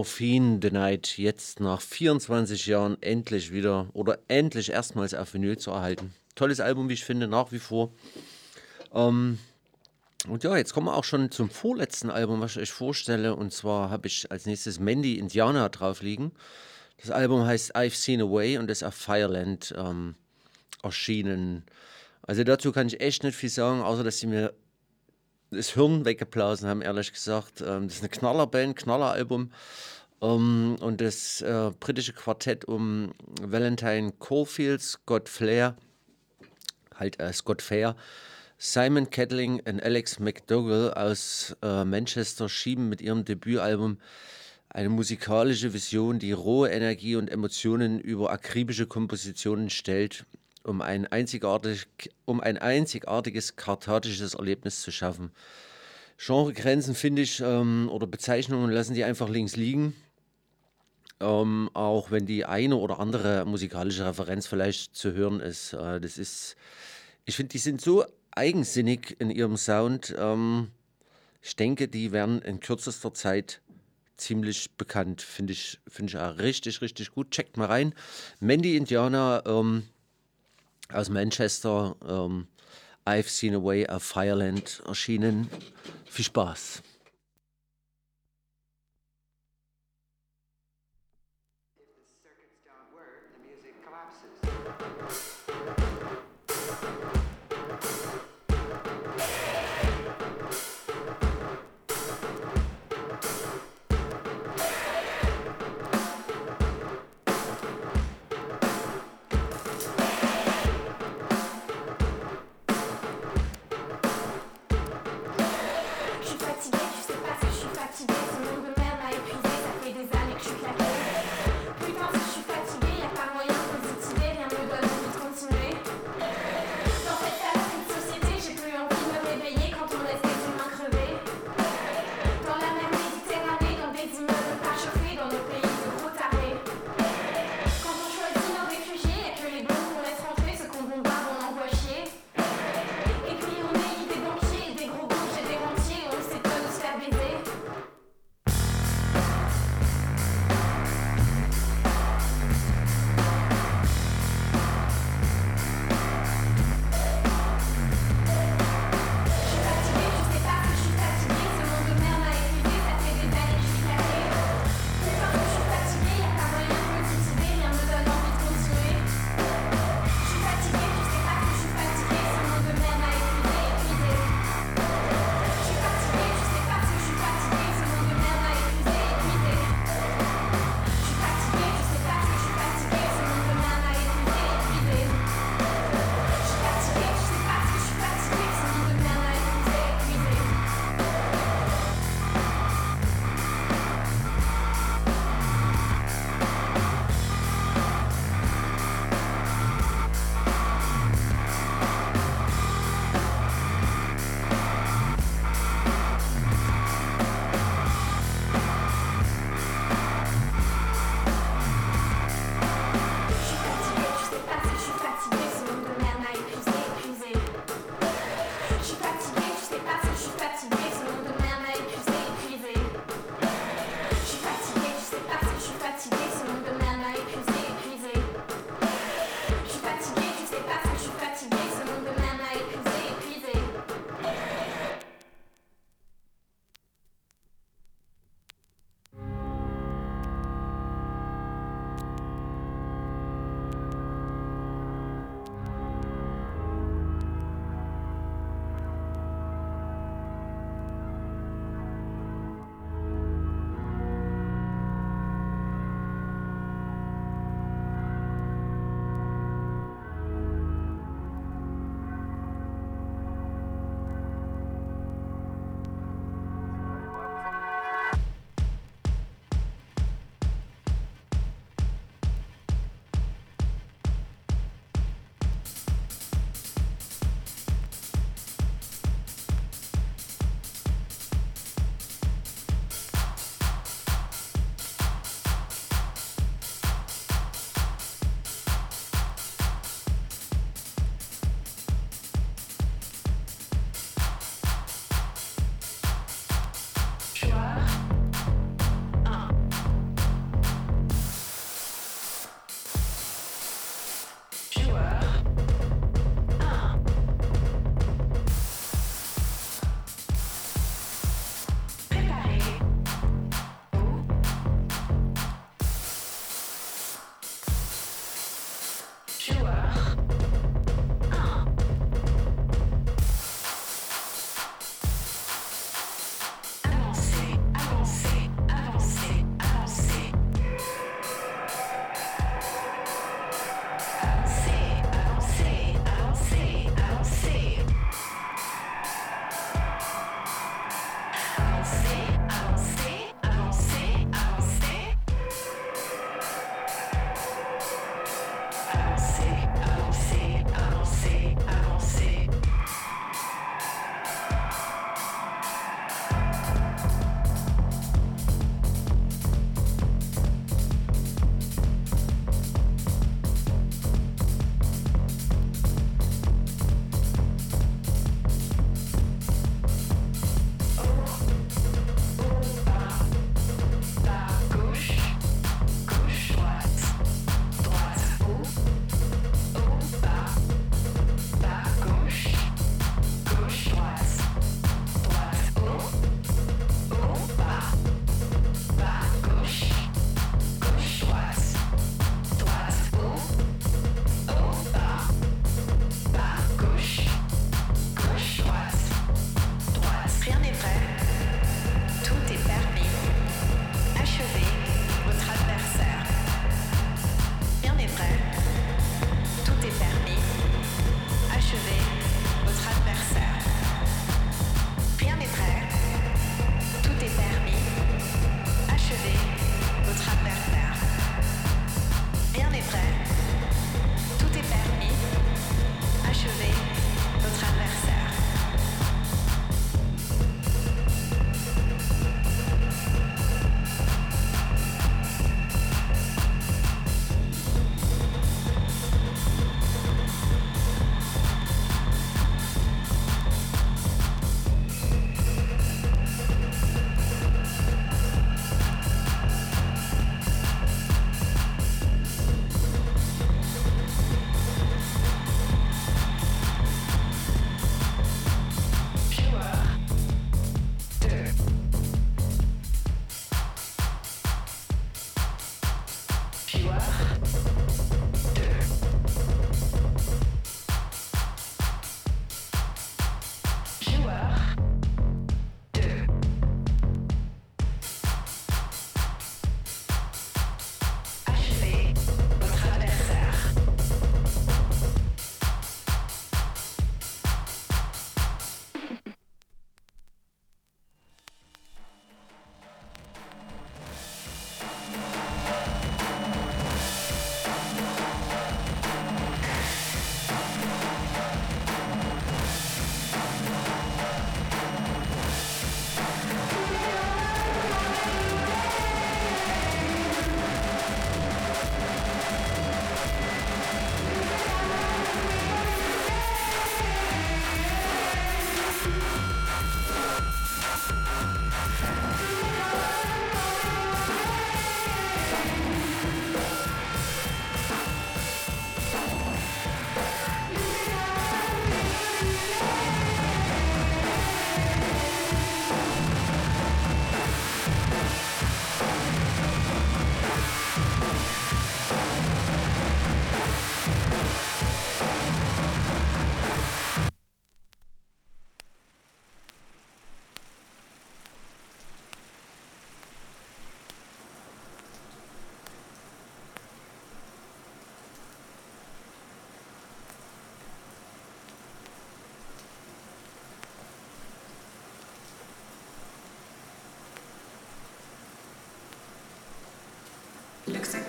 Morphine the Night jetzt nach 24 Jahren endlich wieder oder endlich erstmals auf Vinyl zu erhalten. Tolles Album, wie ich finde, nach wie vor. Ähm, und ja, jetzt kommen wir auch schon zum vorletzten Album, was ich euch vorstelle. Und zwar habe ich als nächstes Mandy Indiana drauf liegen. Das Album heißt I've Seen Away und ist auf Fireland ähm, erschienen. Also dazu kann ich echt nicht viel sagen, außer dass sie mir das Hirn weggeblasen haben, ehrlich gesagt. Ähm, das ist eine Knallerband, Knalleralbum. Ähm, und das äh, britische Quartett um Valentine Caulfield, Scott Flair, halt äh, Scott Fair, Simon Kettling und Alex McDougall aus äh, Manchester schieben mit ihrem Debütalbum eine musikalische Vision, die rohe Energie und Emotionen über akribische Kompositionen stellt, um ein, einzigartig, um ein einzigartiges karthatisches Erlebnis zu schaffen. Genregrenzen finde ich ähm, oder Bezeichnungen lassen die einfach links liegen. Ähm, auch wenn die eine oder andere musikalische Referenz vielleicht zu hören ist. Äh, das ist, ich finde, die sind so eigensinnig in ihrem Sound. Ähm, ich denke, die werden in kürzester Zeit ziemlich bekannt. Finde ich, find ich auch richtig, richtig gut. Checkt mal rein. Mandy Indiana ähm, aus Manchester. Ähm, I've Seen a Way of Fireland erschienen. Viel Spaß.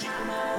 Dreamer.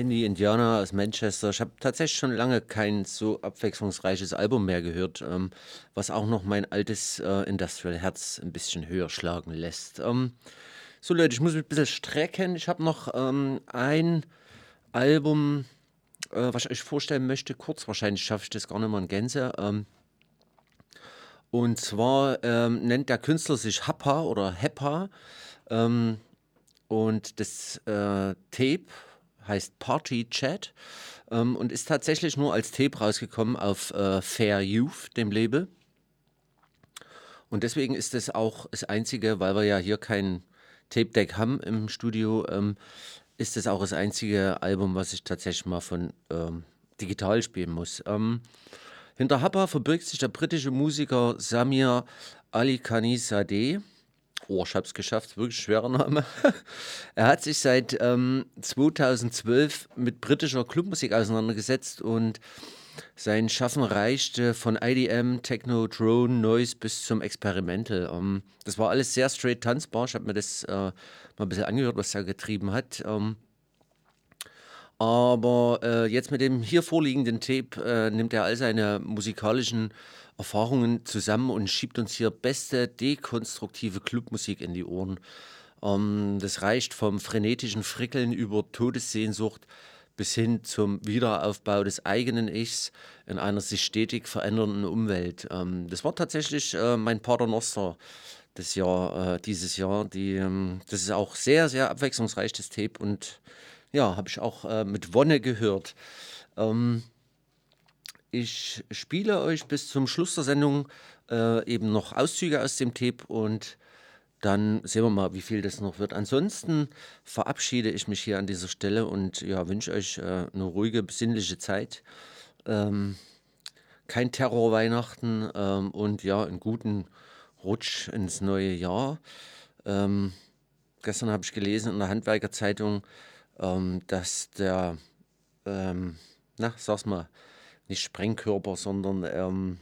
Mandy Indiana aus Manchester. Ich habe tatsächlich schon lange kein so abwechslungsreiches Album mehr gehört, ähm, was auch noch mein altes äh, Industrial Herz ein bisschen höher schlagen lässt. Ähm, so Leute, ich muss mich ein bisschen strecken. Ich habe noch ähm, ein Album, äh, was ich euch vorstellen möchte. Kurz, wahrscheinlich schaffe ich das gar nicht mehr in Gänze. Ähm, und zwar ähm, nennt der Künstler sich Happa oder Heppa. Ähm, und das äh, Tape heißt Party Chat ähm, und ist tatsächlich nur als Tape rausgekommen auf äh, Fair Youth, dem Label. Und deswegen ist es auch das einzige, weil wir ja hier kein Tape Deck haben im Studio, ähm, ist es auch das einzige Album, was ich tatsächlich mal von ähm, digital spielen muss. Ähm, hinter Happa verbirgt sich der britische Musiker Samir Ali Khanizadeh Oh, ich habe es geschafft, wirklich schwerer Name. er hat sich seit ähm, 2012 mit britischer Clubmusik auseinandergesetzt und sein Schaffen reichte von IDM, Techno, Drone, Noise bis zum Experimental. Ähm, das war alles sehr straight tanzbar. Ich habe mir das äh, mal ein bisschen angehört, was er getrieben hat. Ähm, aber äh, jetzt mit dem hier vorliegenden Tape äh, nimmt er all seine musikalischen Erfahrungen zusammen und schiebt uns hier beste dekonstruktive Clubmusik in die Ohren. Ähm, das reicht vom frenetischen Frickeln über Todessehnsucht bis hin zum Wiederaufbau des eigenen Ichs in einer sich stetig verändernden Umwelt. Ähm, das war tatsächlich äh, mein Paternoster das Jahr, äh, dieses Jahr. Die, ähm, das ist auch sehr, sehr abwechslungsreich, das Tape. Und ja, habe ich auch äh, mit Wonne gehört. Ähm, ich spiele euch bis zum Schluss der Sendung äh, eben noch Auszüge aus dem Tape und dann sehen wir mal, wie viel das noch wird. Ansonsten verabschiede ich mich hier an dieser Stelle und ja, wünsche euch äh, eine ruhige, besinnliche Zeit. Ähm, kein Terror-Weihnachten ähm, und ja, einen guten Rutsch ins neue Jahr. Ähm, gestern habe ich gelesen in der Handwerkerzeitung, ähm, dass der, ähm, na, sag's mal, nicht Sprengkörper, sondern ähm,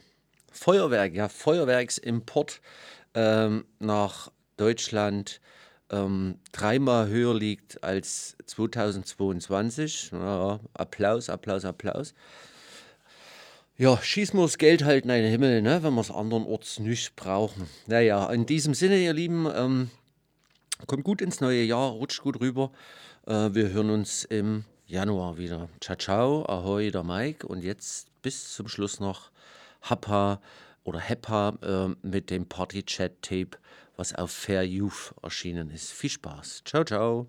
Feuerwerk, ja, Feuerwerksimport ähm, nach Deutschland ähm, dreimal höher liegt als 2022. Ja, Applaus, Applaus, Applaus. Ja, schießen wir das Geld halt in den Himmel, ne, wenn wir es andernorts nicht brauchen. Naja, in diesem Sinne, ihr Lieben, ähm, kommt gut ins neue Jahr, rutscht gut rüber. Äh, wir hören uns im Januar wieder. Ciao, ciao, ahoi, der Mike. Und jetzt bis zum Schluss noch Happa oder Heppa äh, mit dem Party-Chat-Tape, was auf Fair Youth erschienen ist. Viel Spaß. Ciao, ciao.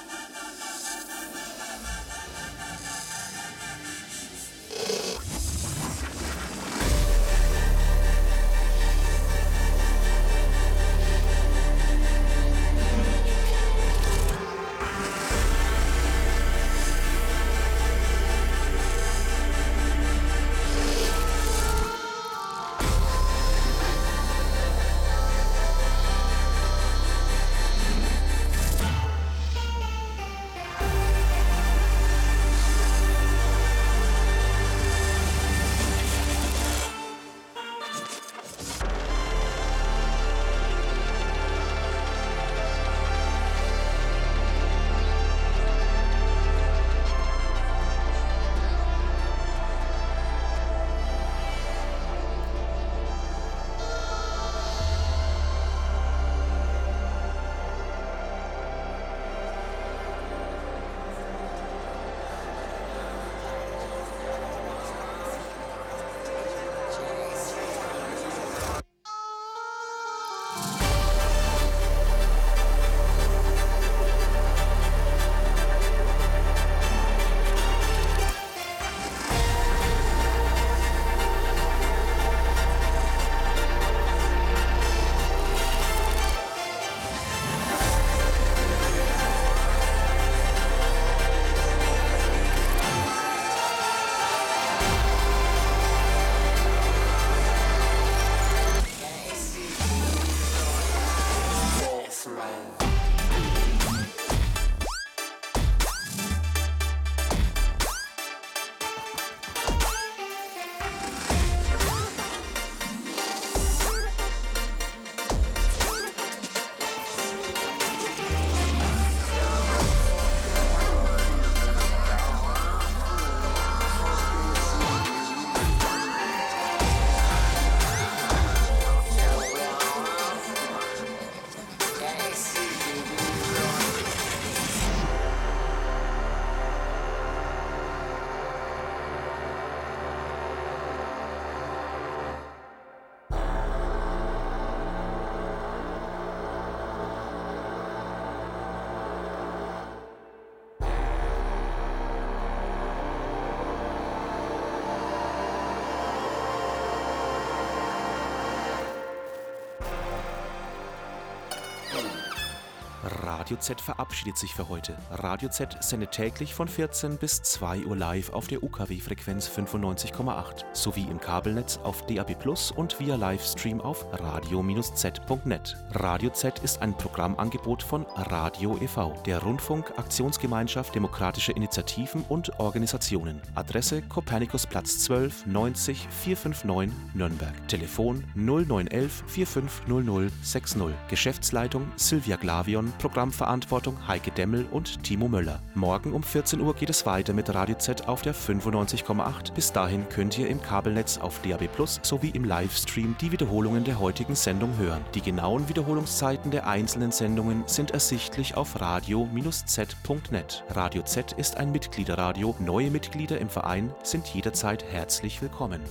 Radio Z verabschiedet sich für heute. Radio Z sendet täglich von 14 bis 2 Uhr live auf der UKW-Frequenz 95,8 sowie im Kabelnetz auf DAB Plus und via Livestream auf radio-z.net. Radio Z ist ein Programmangebot von Radio e.V., der Rundfunk-Aktionsgemeinschaft Demokratische Initiativen und Organisationen. Adresse Kopernikusplatz 12 90 459 Nürnberg. Telefon 0911 4500 60. Geschäftsleitung Silvia Glavion, Programmverantwortung Heike Demmel und Timo Möller. Morgen um 14 Uhr geht es weiter mit Radio Z auf der 95,8. Bis dahin könnt ihr im Kabelnetz auf DAB Plus sowie im Livestream die Wiederholungen der heutigen Sendung hören. Die genauen Wiederholungszeiten der einzelnen Sendungen sind ersichtlich auf radio-z.net. Radio Z ist ein Mitgliederradio. Neue Mitglieder im Verein sind jederzeit herzlich willkommen.